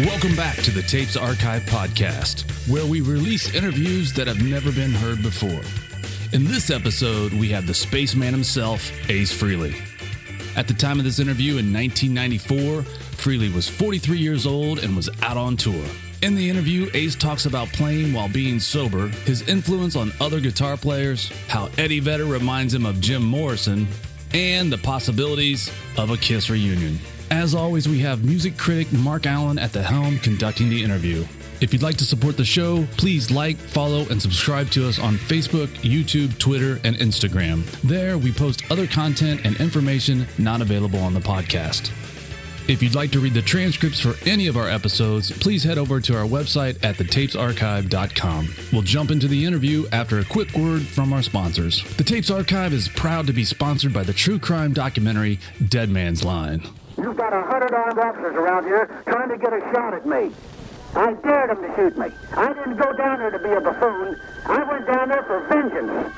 Welcome back to the Tapes Archive podcast, where we release interviews that have never been heard before. In this episode, we have the spaceman himself, Ace Frehley. At the time of this interview in 1994, Freely was 43 years old and was out on tour. In the interview, Ace talks about playing while being sober, his influence on other guitar players, how Eddie Vedder reminds him of Jim Morrison, and the possibilities of a Kiss reunion. As always, we have music critic Mark Allen at the helm conducting the interview. If you'd like to support the show, please like, follow, and subscribe to us on Facebook, YouTube, Twitter, and Instagram. There, we post other content and information not available on the podcast. If you'd like to read the transcripts for any of our episodes, please head over to our website at thetapesarchive.com. We'll jump into the interview after a quick word from our sponsors. The Tapes Archive is proud to be sponsored by the true crime documentary Dead Man's Line. You've got a hundred armed officers around here trying to get a shot at me. I dared them to shoot me. I didn't go down there to be a buffoon. I went down there for vengeance.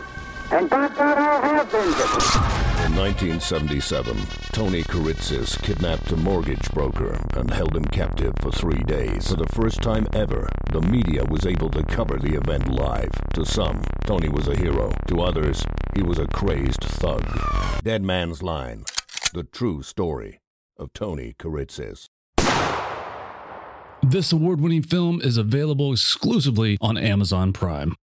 And by God, I'll have vengeance. In 1977, Tony Kiritsis kidnapped a mortgage broker and held him captive for three days. For the first time ever, the media was able to cover the event live. To some, Tony was a hero. To others, he was a crazed thug. Dead Man's Line, the true story of Tony Kiritsis. This award winning film is available exclusively on Amazon Prime.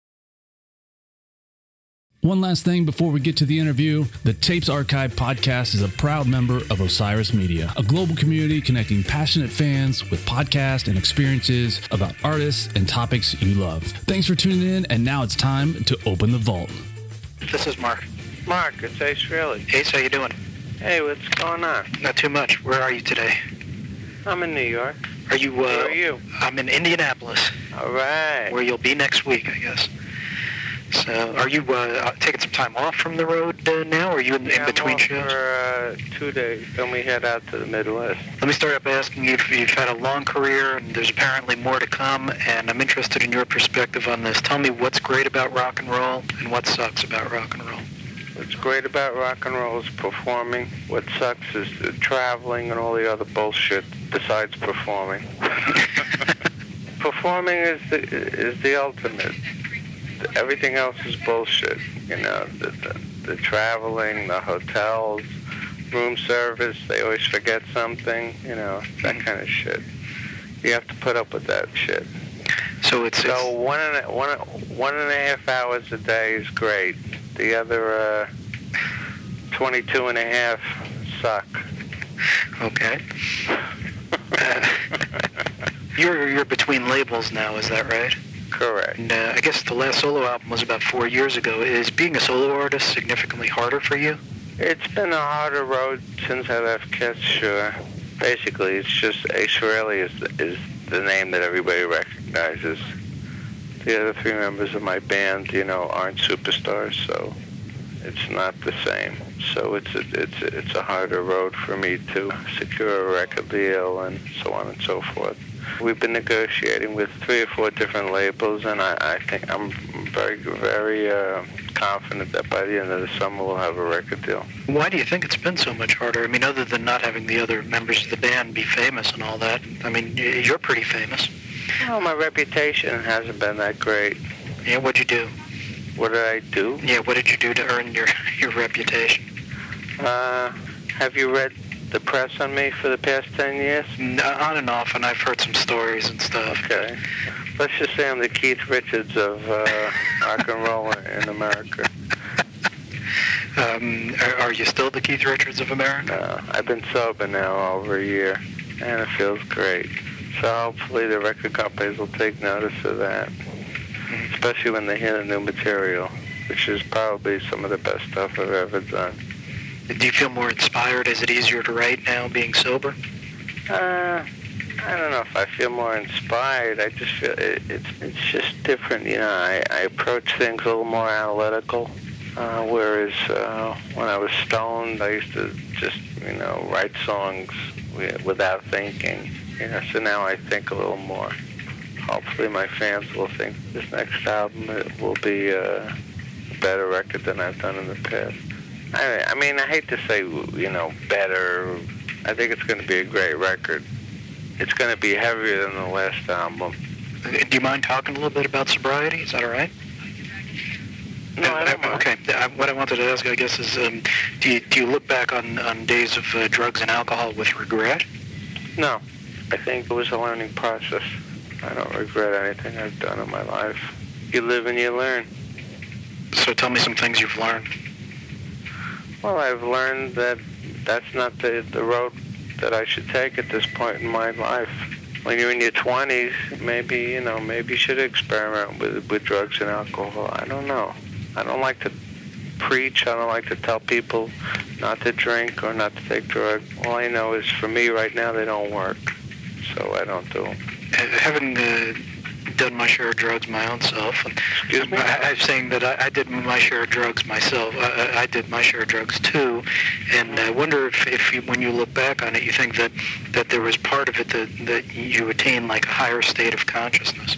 One last thing before we get to the interview the Tapes Archive podcast is a proud member of Osiris Media, a global community connecting passionate fans with podcasts and experiences about artists and topics you love. Thanks for tuning in, and now it's time to open the vault. This is Mark. Mark, it's Ace Frehley. Ace, how you doing? Hey, what's going on? Not too much. Where are you today? I'm in New York. Are you? Uh, Where are you? I'm in Indianapolis, All right. where you'll be next week, I guess. So, are you uh, taking some time off from the road uh, now, or are you in, Yeah, in between shows? for uh, two days. Then we head out to the Midwest. Let me start by asking you. if You've had a long career, and there's apparently more to come. And I'm interested in your perspective on this. Tell me what's great about rock and roll, and what sucks about rock and roll. What's great about rock and roll is performing. What sucks is the traveling and all the other bullshit besides performing. performing is the is the ultimate. Everything else is bullshit. You know, the, the, the traveling, the hotels, room service. They always forget something. You know, that mm-hmm. kind of shit. You have to put up with that shit. So it's, So it's one and a, one one and a half hours a day is great. The other uh, 22 and a half suck. okay. Uh, you're you're between labels now, is that right? Correct. And uh, I guess the last solo album was about four years ago. Is being a solo artist significantly harder for you? It's been a harder road since I left Kiss, sure. Basically, it's just Ace Frehley is, is the name that everybody recognizes. The other three members of my band, you know, aren't superstars, so it's not the same. So it's a, it's a, it's a harder road for me to secure a record deal and so on and so forth. We've been negotiating with three or four different labels, and I, I think I'm very, very uh, confident that by the end of the summer we'll have a record deal. Why do you think it's been so much harder? I mean, other than not having the other members of the band be famous and all that. I mean, you're pretty famous. Well, my reputation hasn't been that great. Yeah, what'd you do? What did I do? Yeah, what did you do to earn your your reputation? Uh, have you read the press on me for the past 10 years? N- on and off, and I've heard some stories and stuff. Okay. Let's just say I'm the Keith Richards of uh, rock and roll in America. Um, are, are you still the Keith Richards of America? No, I've been sober now over a year, and it feels great. So hopefully the record companies will take notice of that, especially when they hear the new material, which is probably some of the best stuff I've ever done. Do you feel more inspired? Is it easier to write now, being sober? Uh, I don't know if I feel more inspired. I just feel it, it's it's just different. You know, I, I approach things a little more analytical. Uh, whereas uh, when I was stoned, I used to just you know write songs without thinking. Know, so now I think a little more. Hopefully, my fans will think this next album will be uh, a better record than I've done in the past. I, I mean, I hate to say you know better. I think it's going to be a great record. it's going to be heavier than the last album. Do you mind talking a little bit about sobriety? Is that all right? No, I don't mind. Okay. Uh, What I wanted to ask, I guess, is um, do, you, do you look back on, on days of uh, drugs and alcohol with regret? No, I think it was a learning process. I don't regret anything I've done in my life. You live and you learn. So tell me some things you've learned. Well, I've learned that that's not the, the road that I should take at this point in my life. When you're in your 20s, maybe, you know, maybe you should experiment with, with drugs and alcohol. I don't know. I don't like to preach. I don't like to tell people not to drink or not to take drugs. All I know is for me right now, they don't work. So I don't do them. Uh, Having uh, done my share of drugs my own self, Excuse me? I, I'm saying that I, I did my share of drugs myself. I, I- I did my share of drugs too, and I wonder if, if you, when you look back on it, you think that, that there was part of it that, that you attained like a higher state of consciousness.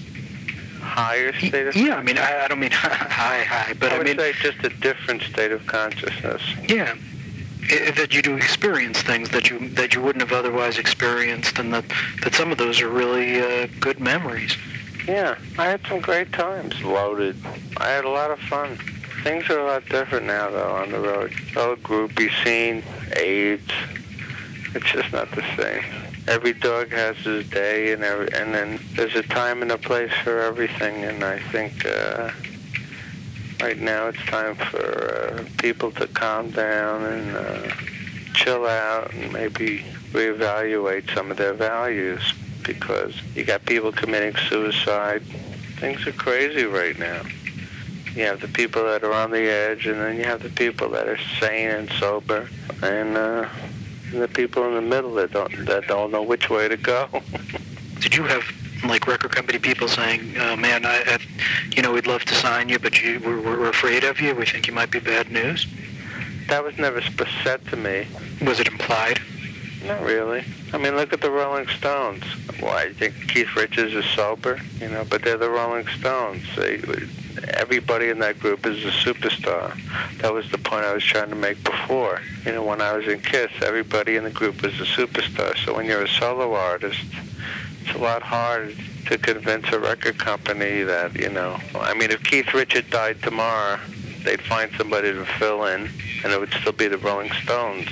Higher state of Yeah, I mean, I, I don't mean high, high, but I I, would mean, say just a different state of consciousness. yeah, I- that you do experience things that you that you wouldn't have otherwise experienced, and that that some of those are really uh, good memories. Yeah, I had some great times. Loaded. I had a lot of fun. Things are a lot different now, though, on the road. Oh, groupie scene, AIDS. It's just not the same. Every dog has his day, and every, and then there's a time and a place for everything. And I think uh, right now it's time for uh, people to calm down and uh, chill out, and maybe reevaluate some of their values because you got people committing suicide. Things are crazy right now. You have the people that are on the edge, and then you have the people that are sane and sober, and, uh, and the people in the middle that don't that don't know which way to go. Did you have like record company people saying, uh, "Man, I, I, you know, we'd love to sign you, but you, we're, we're afraid of you. We think you might be bad news." that was never said to me. Was it implied? Not really. I mean, look at the Rolling Stones. Why, you think Keith Richards is sober? You know, but they're the Rolling Stones. They, everybody in that group is a superstar. That was the point I was trying to make before. You know, when I was in Kiss, everybody in the group was a superstar. So when you're a solo artist, it's a lot harder to convince a record company that, you know, I mean, if Keith Richards died tomorrow, they'd find somebody to fill in, and it would still be the Rolling Stones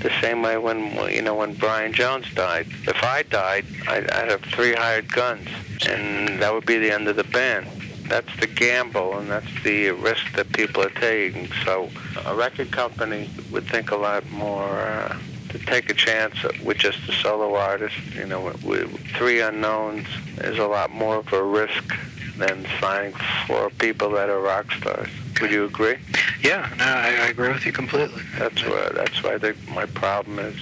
the same way when you know when Brian Jones died. If I died, I'd, I'd have three hired guns, and that would be the end of the band. That's the gamble, and that's the risk that people are taking. So a record company would think a lot more uh, to take a chance with just a solo artist. You know, with, three unknowns is a lot more of a risk than signing for people that are rock stars. Would you agree? Yeah, no, I, I agree with you completely. That's why that's why I think my problem is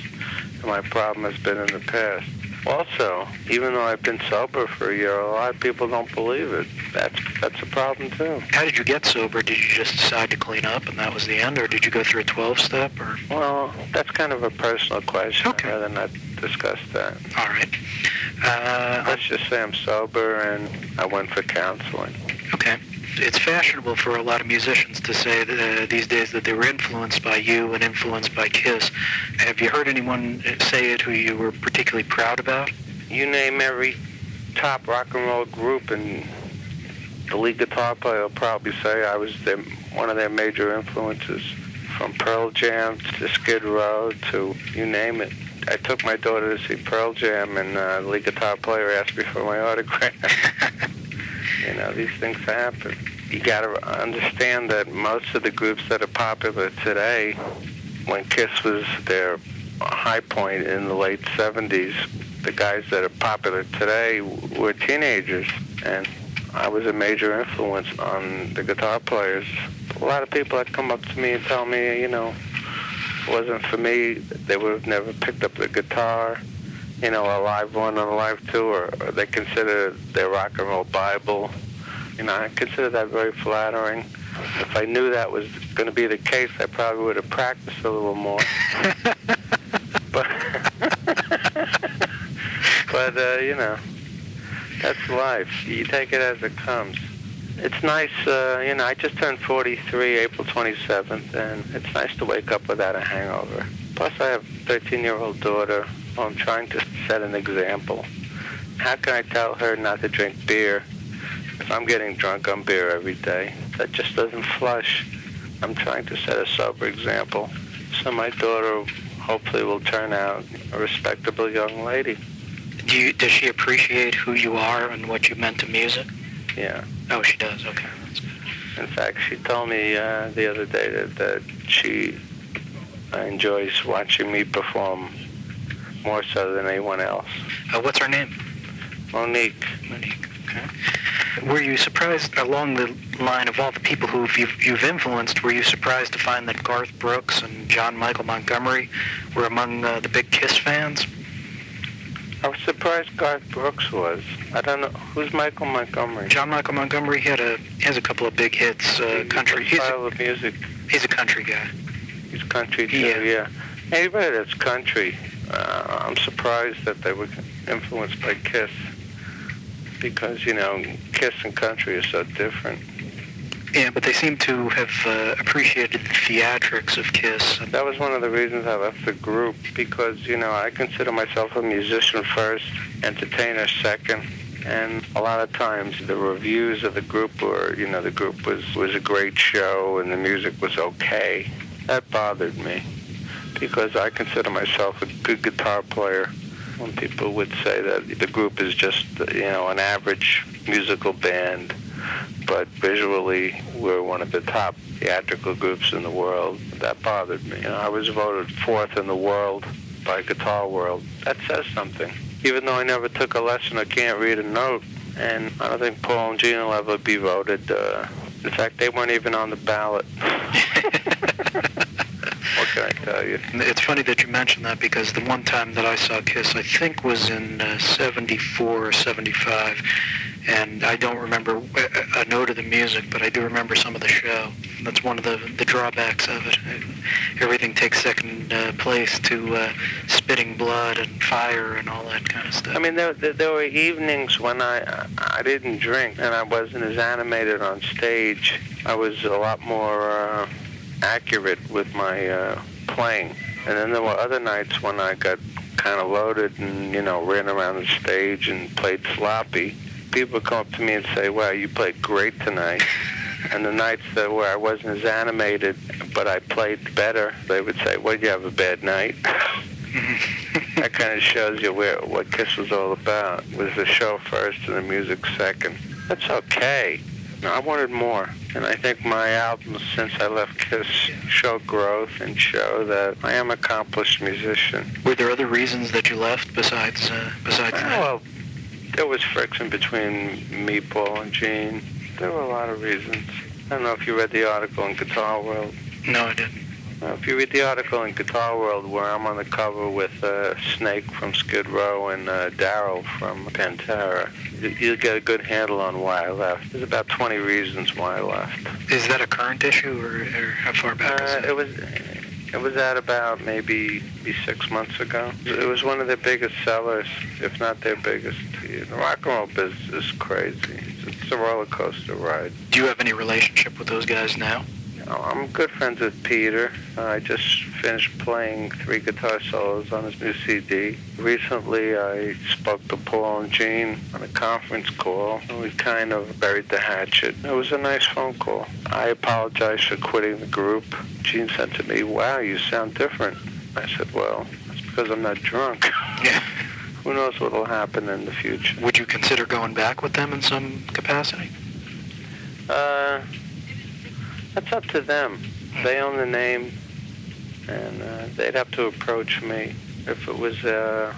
my problem has been in the past. Also, even though I've been sober for a year, a lot of people don't believe it. That's that's a problem too. How did you get sober? Did you just decide to clean up and that was the end, or did you go through a 12-step? Or Well, that's kind of a personal question. Okay. I'd rather not discuss that. all right, uh, Let's just say I'm sober and I went for counseling. okay. It's fashionable for a lot of musicians to say that, uh, these days that they were influenced by you and influenced by Kiss. Have you heard anyone say it who you were particularly proud about? You name every top rock and roll group and the lead guitar player will probably say I was their, one of their major influences. From Pearl Jam to Skid Row to you name it. I took my daughter to see Pearl Jam and uh, the lead guitar player asked me for my autograph. you know, these things happen. You got to understand that most of the groups that are popular today, when Kiss was their high point in the late 70s, the guys that are popular today were teenagers, and I was a major influence on the guitar players. A lot of people that come up to me and tell me, you know, it wasn't for me, they would have never picked up the guitar, you know, a live one on a live two, Or they consider their rock and roll Bible. You know, I consider that very flattering. If I knew that was going to be the case, I probably would have practiced a little more. but, but uh, you know, that's life. You take it as it comes. It's nice, uh, you know, I just turned 43 April 27th, and it's nice to wake up without a hangover. Plus, I have a 13-year-old daughter, I'm trying to set an example. How can I tell her not to drink beer if I'm getting drunk on beer every day? That just doesn't flush. I'm trying to set a sober example. So my daughter hopefully will turn out a respectable young lady. Do you, does she appreciate who you are and what you meant to music? Yeah. Oh, she does. Okay. In fact, she told me uh, the other day that, that she enjoys watching me perform more so than anyone else. Uh, what's her name? Monique. Monique. Okay. Were you surprised along the line of all the people who you've, you've influenced? Were you surprised to find that Garth Brooks and John Michael Montgomery were among uh, the big Kiss fans? I was surprised Garth Brooks was. I don't know who's Michael Montgomery. John Michael Montgomery he had a he has a couple of big hits. Uh, country. He's a, of music. he's a country guy. He's country too. Yeah. Yeah. Anybody that's country, uh, I'm surprised that they were influenced by Kiss because you know Kiss and country are so different. Yeah, but they seem to have uh, appreciated the theatrics of Kiss. That was one of the reasons I left the group because, you know, I consider myself a musician first, entertainer second. And a lot of times the reviews of the group were, you know, the group was, was a great show and the music was okay. That bothered me because I consider myself a good guitar player. When people would say that the group is just, you know, an average musical band, but visually we're one of the top theatrical groups in the world. That bothered me. You know, I was voted fourth in the world by Guitar World. That says something. Even though I never took a lesson, I can't read a note, and I don't think Paul and Gene will ever be voted. Uh, in fact, they weren't even on the ballot. what can I? It's funny that you mentioned that because the one time that I saw Kiss, I think was in uh, 74 or 75, and I don't remember a, a note of the music, but I do remember some of the show. That's one of the, the drawbacks of it. Everything takes second uh, place to uh, spitting blood and fire and all that kind of stuff. I mean, there, there, there were evenings when I I didn't drink and I wasn't as animated on stage. I was a lot more uh, accurate with my uh, playing. And then there were other nights when I got kind of loaded and you know ran around the stage and played sloppy. People would come up to me and say, "Wow, you played great tonight." And the nights that where I wasn't as animated, but I played better, they would say, "Well, you have a bad night." that kind of shows you where what Kiss was all about. Was the show first and the music second. That's okay. I wanted more, and I think my albums since I left Kiss show growth and show that I am an accomplished musician. Were there other reasons that you left besides uh, besides that? Well, there was friction between me, Paul, and Gene. There were a lot of reasons. I don't know if you read the article in Guitar World. No, I didn't. Uh, if you read the article in Guitar World where I'm on the cover with uh, Snake from Skid Row and uh, Darrell from Pantera, you- you'll get a good handle on why I left. There's about 20 reasons why I left. Is that a current issue, or, or how far back is Uh, it? it was it was at about maybe, maybe six months ago. It was one of their biggest sellers, if not their biggest. The rock and roll business is crazy. It's, it's a roller coaster ride. Do you have any relationship with those guys now? Oh, I'm good friends with Peter. I just finished playing three guitar solos on his new CD. Recently, I spoke to Paul and Gene on a conference call, and we kind of buried the hatchet. It was a nice phone call. I apologized for quitting the group. Gene said to me, wow, you sound different. I said, well, that's because I'm not drunk. Yeah. Who knows what will happen in the future? Would you consider going back with them in some capacity? Uh, that's up to them. They own the name, and uh, they'd have to approach me if it was. Uh,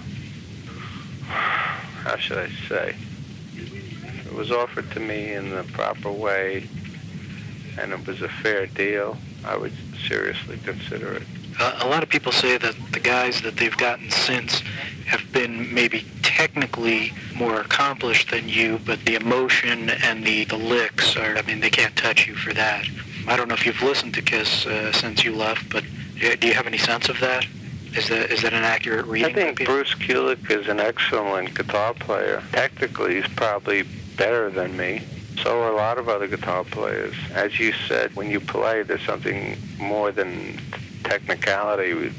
how should I say? If it was offered to me in the proper way, and it was a fair deal. I would seriously consider it. Uh, a lot of people say that the guys that they've gotten since have been maybe technically more accomplished than you, but the emotion and the, the licks are, I mean, they can't touch you for that. I don't know if you've listened to Kiss uh, since you left, but do you have any sense of that? Is that is that an accurate reading? I think? Bruce Kulick is an excellent guitar player. Technically, he's probably better than me. So are a lot of other guitar players. As you said, when you play, there's something more than technicality.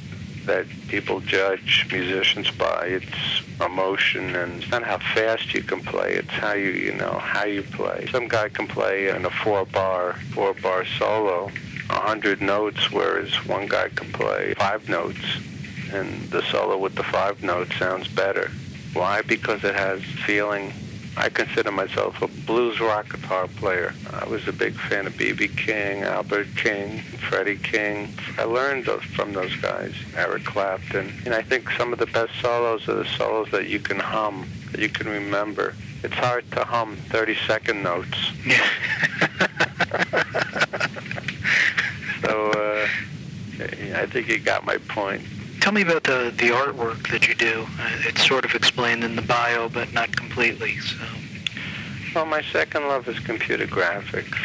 That people judge musicians by. It's emotion, and it's not how fast you can play. It's how you, you know, how you play. Some guy can play in a four-bar, four-bar solo, a hundred notes, whereas one guy can play five notes, and the solo with the five notes sounds better. Why? Because it has feeling. I consider myself a blues rock guitar player. I was a big fan of B.B. King, Albert King, Freddie King. I learned those, from those guys, Eric Clapton. And I think some of the best solos are the solos that you can hum, that you can remember. It's hard to hum 30-second notes. So uh, I think you got my point. Tell me about the the artwork that you do. Uh, it's sort of explained in the bio, but not completely. So. Well, my second love is computer graphics.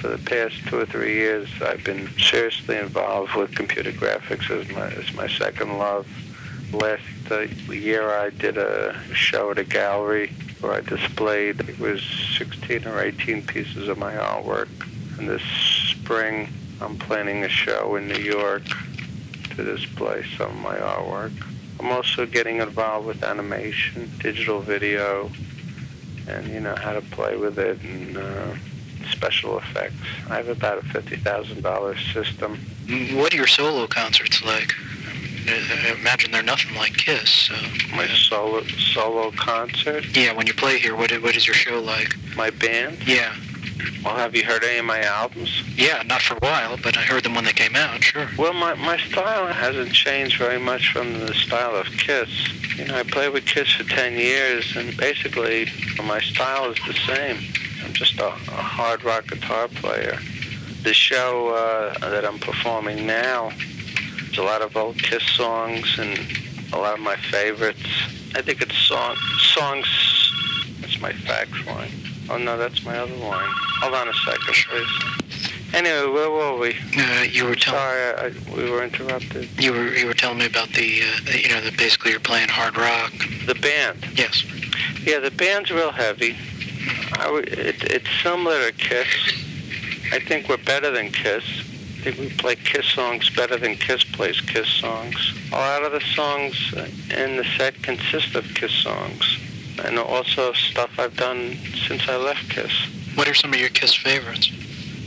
For the past two or three years, I've been seriously involved with computer graphics as my as my second love. Last uh, year, I did a show at a gallery where I displayed it was 16 or 18 pieces of my artwork. And this spring, I'm planning a show in New York to display some of my artwork. I'm also getting involved with animation, digital video, and you know how to play with it and uh, special effects. I have about a fifty thousand dollar system. What are your solo concerts like? I imagine they're nothing like Kiss. So. My solo solo concert, Yeah, when you play here, what what is your show like? my band. Yeah, Well, have you heard any of my albums? yeah, not for a while, but I heard them when they came out. Sure. Well, my, my style hasn't changed very much from the style of Kiss. You know, I played with Kiss for 10 years, and basically my style is the same. I'm just a, a hard rock guitar player. The show uh, that I'm performing now, there's a lot of old Kiss songs and a lot of my favorites. I think it's song, songs, that's my fax line. Oh no, that's my other line. Hold on a second, please. Anyway, where were we? Uh, you were telling Sorry, I, we were interrupted. you were you were telling me about the uh, you know that basically you're playing hard rock. The band. Yes. Yeah, the band's real heavy. W it, it's similar to Kiss. I think we're better than Kiss. I think we play Kiss songs better than Kiss plays Kiss songs. A lot of the songs in the set consist of Kiss songs. And also stuff I've done since I left Kiss. What are some of your Kiss favorites?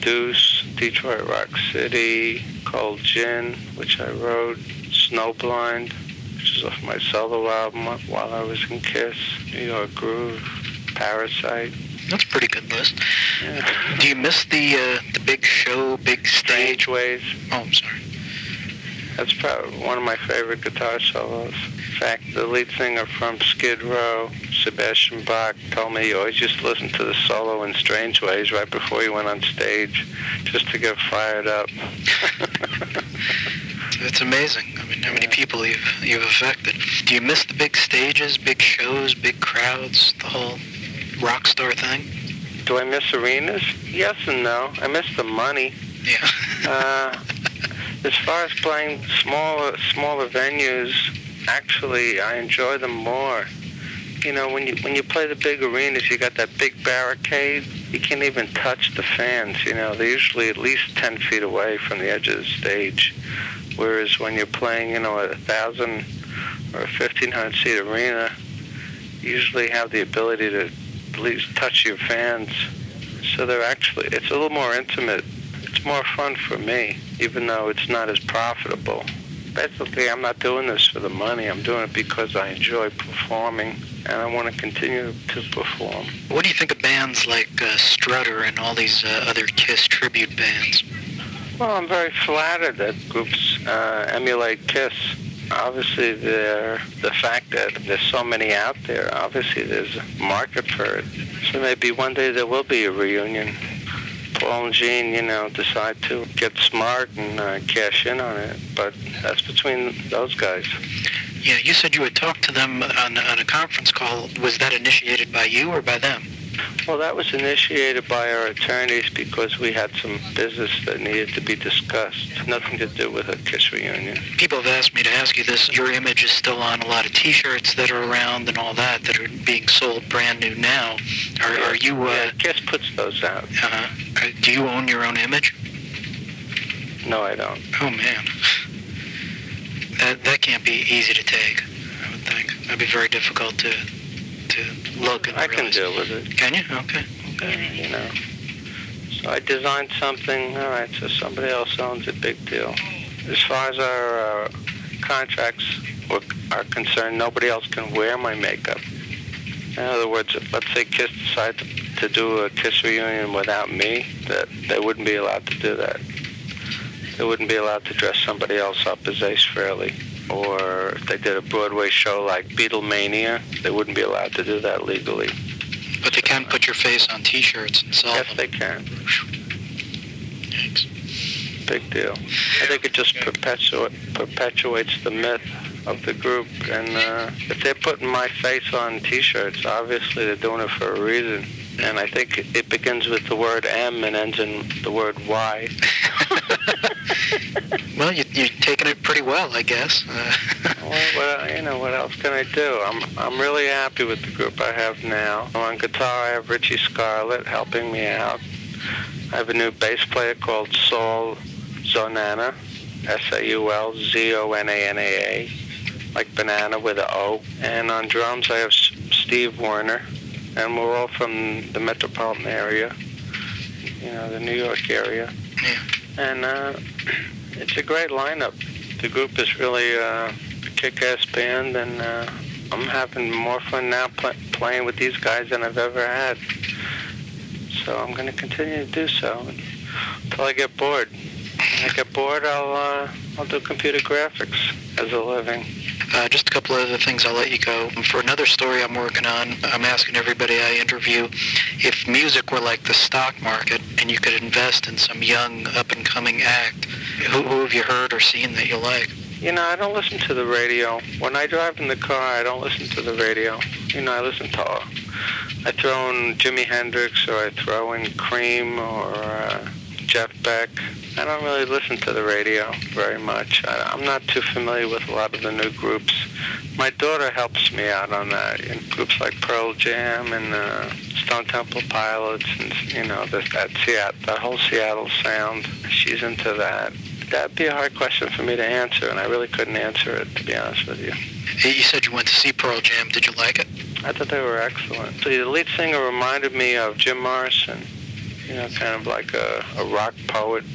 Deuce, Detroit Rock City, Cold Gin, which I wrote, Snowblind, which is off my solo album while I was in Kiss, New York Groove, Parasite. That's a pretty good list. Yeah. Do you miss the uh, the big show, big stage? Strange Ways. Oh, I'm sorry. That's probably one of my favorite guitar solos. In fact, the lead singer from Skid Row, Sebastian Bach, told me he always used to listen to the solo in Strange Ways right before he went on stage, just to get fired up. It's amazing. I mean, how many people you've you've affected. Do you miss the big stages, big shows, big crowds, the whole rock star thing? Do I miss arenas? Yes and no. I miss the money. Yeah. Uh, as far as playing smaller smaller venues, actually, I enjoy them more. You know, when you when you play the big arenas, you got that big barricade. You can't even touch the fans. You know, they're usually at least ten feet away from the edge of the stage. Whereas when you're playing, you know, at a thousand or a fifteen hundred seat arena, you usually have the ability to at least touch your fans. So they're actually it's a little more intimate it's more fun for me, even though it's not as profitable. Basically, I'm not doing this for the money. I'm doing it because I enjoy performing, and I want to continue to perform. What do you think of bands like uh, Strutter and all these uh, other Kiss tribute bands? Well, I'm very flattered that groups uh, emulate Kiss. Obviously, they're, the fact that there's so many out there, obviously there's a market for it. So maybe one day there will be a reunion. Paul and Gene, you know, decide to get smart and uh, cash in on it. But that's between those guys. Yeah, you said you had talked to them on, on a conference call. Was that initiated by you or by them? Well, that was initiated by our attorneys because we had some business that needed to be discussed. Nothing to do with a Kiss reunion. People have asked me to ask you this. Your image is still on a lot of T-shirts that are around and all that that are being sold brand new now. Are, are you? Uh, Yeah, Kiss puts those out. uh, do you own your own image? No, I don't. Oh man, that that can't be easy to take. I would think that'd be very difficult to to look and I can deal with it. Can you? Okay. Okay. You know. So I designed something. All right. So somebody else owns it. Big deal. As far as our uh, contracts are concerned, nobody else can wear my makeup. In other words, if, let's say Kiss decide to, to do a Kiss reunion without me, that they wouldn't be allowed to do that. They wouldn't be allowed to dress somebody else up as Ace Frehley. Or if they did a Broadway show like Beatlemania, they wouldn't be allowed to do that legally. But they can put your face on T-shirts and sell Yes, them. they can. Thanks. Big deal. I think it just perpetuate, perpetuates the myth of the group. And uh, if they're putting my face on T-shirts, obviously they're doing it for a reason. And I think it begins with the word M and ends in the word Y. Well, you, you're taking it pretty well, I guess. Uh, Well, what, you know, what else can I do? I'm I'm really happy with the group I have now. On guitar, I have Richie Scarlett helping me out. I have a new bass player called Saul Zonana, S-A-U-L-Z-O-N-A-N-A-A, like banana with a O. And on drums, I have S- Steve Werner, and we're all from the metropolitan area, you know, the New York area. Yeah. And uh, it's a great lineup. The group is really uh, a kick-ass band, and uh, I'm having more fun now pl- playing with these guys than I've ever had. So I'm going to continue to do so until I get bored. When I get bored, I'll uh, I'll do computer graphics as a living. Uh, just a couple of other things, I'll let you go. For another story I'm working on, I'm asking everybody I interview if music were like the stock market and you could invest in some young, up-and-coming act, who, who have you heard or seen that you like? You know, I don't listen to the radio. When I drive in the car, I don't listen to the radio. You know, I listen to, I throw in Jimi Hendrix or I throw in Cream or uh, Jeff Beck. I don't really listen to the radio very much. I, I'm not too familiar with a lot of the new groups. My daughter helps me out on that. In groups like Pearl Jam and uh, Stone Temple Pilots and, you know, this, that, Seattle, that whole Seattle sound. She's into that. That'd be a hard question for me to answer, and I really couldn't answer it, to be honest with you. Hey, You said you went to see Pearl Jam. Did you like it? I thought they were excellent. So the lead singer reminded me of Jim Morrison, you know, kind of like a, a rock poet.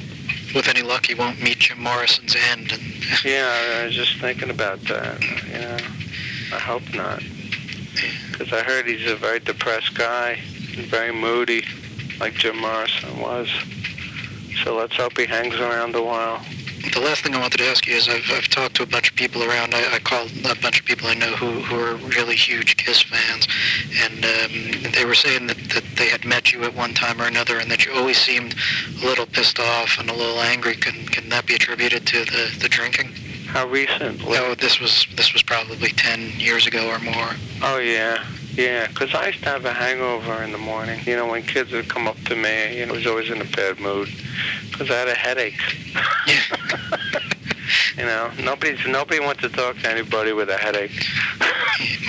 With any luck, you won't meet Jim Morrison's end. And Yeah, I was just thinking about that. You know, I hope not, because I heard he's a very depressed guy, and very moody, like Jim Morrison was. So let's hope he hangs around a while. the last thing I wanted to ask you is I've, I've talked to a bunch of people around. I, I called a bunch of people I know who, who are really huge Kiss fans, and um, they were saying that, that they had met you at one time or another, and that you always seemed a little pissed off and a little angry. Can can that be attributed to the, the drinking? How recently? Oh, this was this was probably ten years ago or more. Oh yeah, yeah. 'Cause I used to have a hangover in the morning. You know, when kids would come up to me, you know, I was always in a bad mood 'cause I had a headache. you know, nobody's nobody wants to talk to anybody with a headache.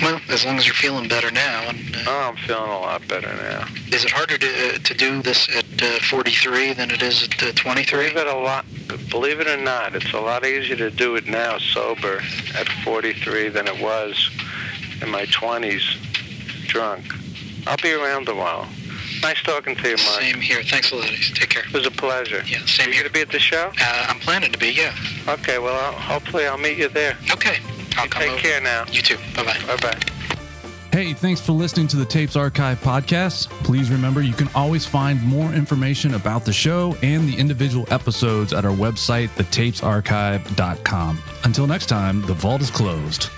Well, as long as you're feeling better now. And, uh, Oh, I'm feeling a lot better now. is it harder to to do this at uh, 43 than it is at uh, 23? Believe it a lot. Believe it or not, it's a lot easier to do it now sober at 43 than it was in my 20s drunk. I'll be around a while. Nice talking to you, Mike. Same here. Thanks a lot. Take care. It was a pleasure. Yeah, same You here. gonna be at the show? Uh, I'm planning to be, yeah. Okay, well, I'll, hopefully I'll meet you there. Okay. I'll come Take over. care now. You too. Bye-bye. Bye-bye. Hey, thanks for listening to the Tapes Archive podcast. Please remember you can always find more information about the show and the individual episodes at our website, thetapesarchive.com. Until next time, the vault is closed.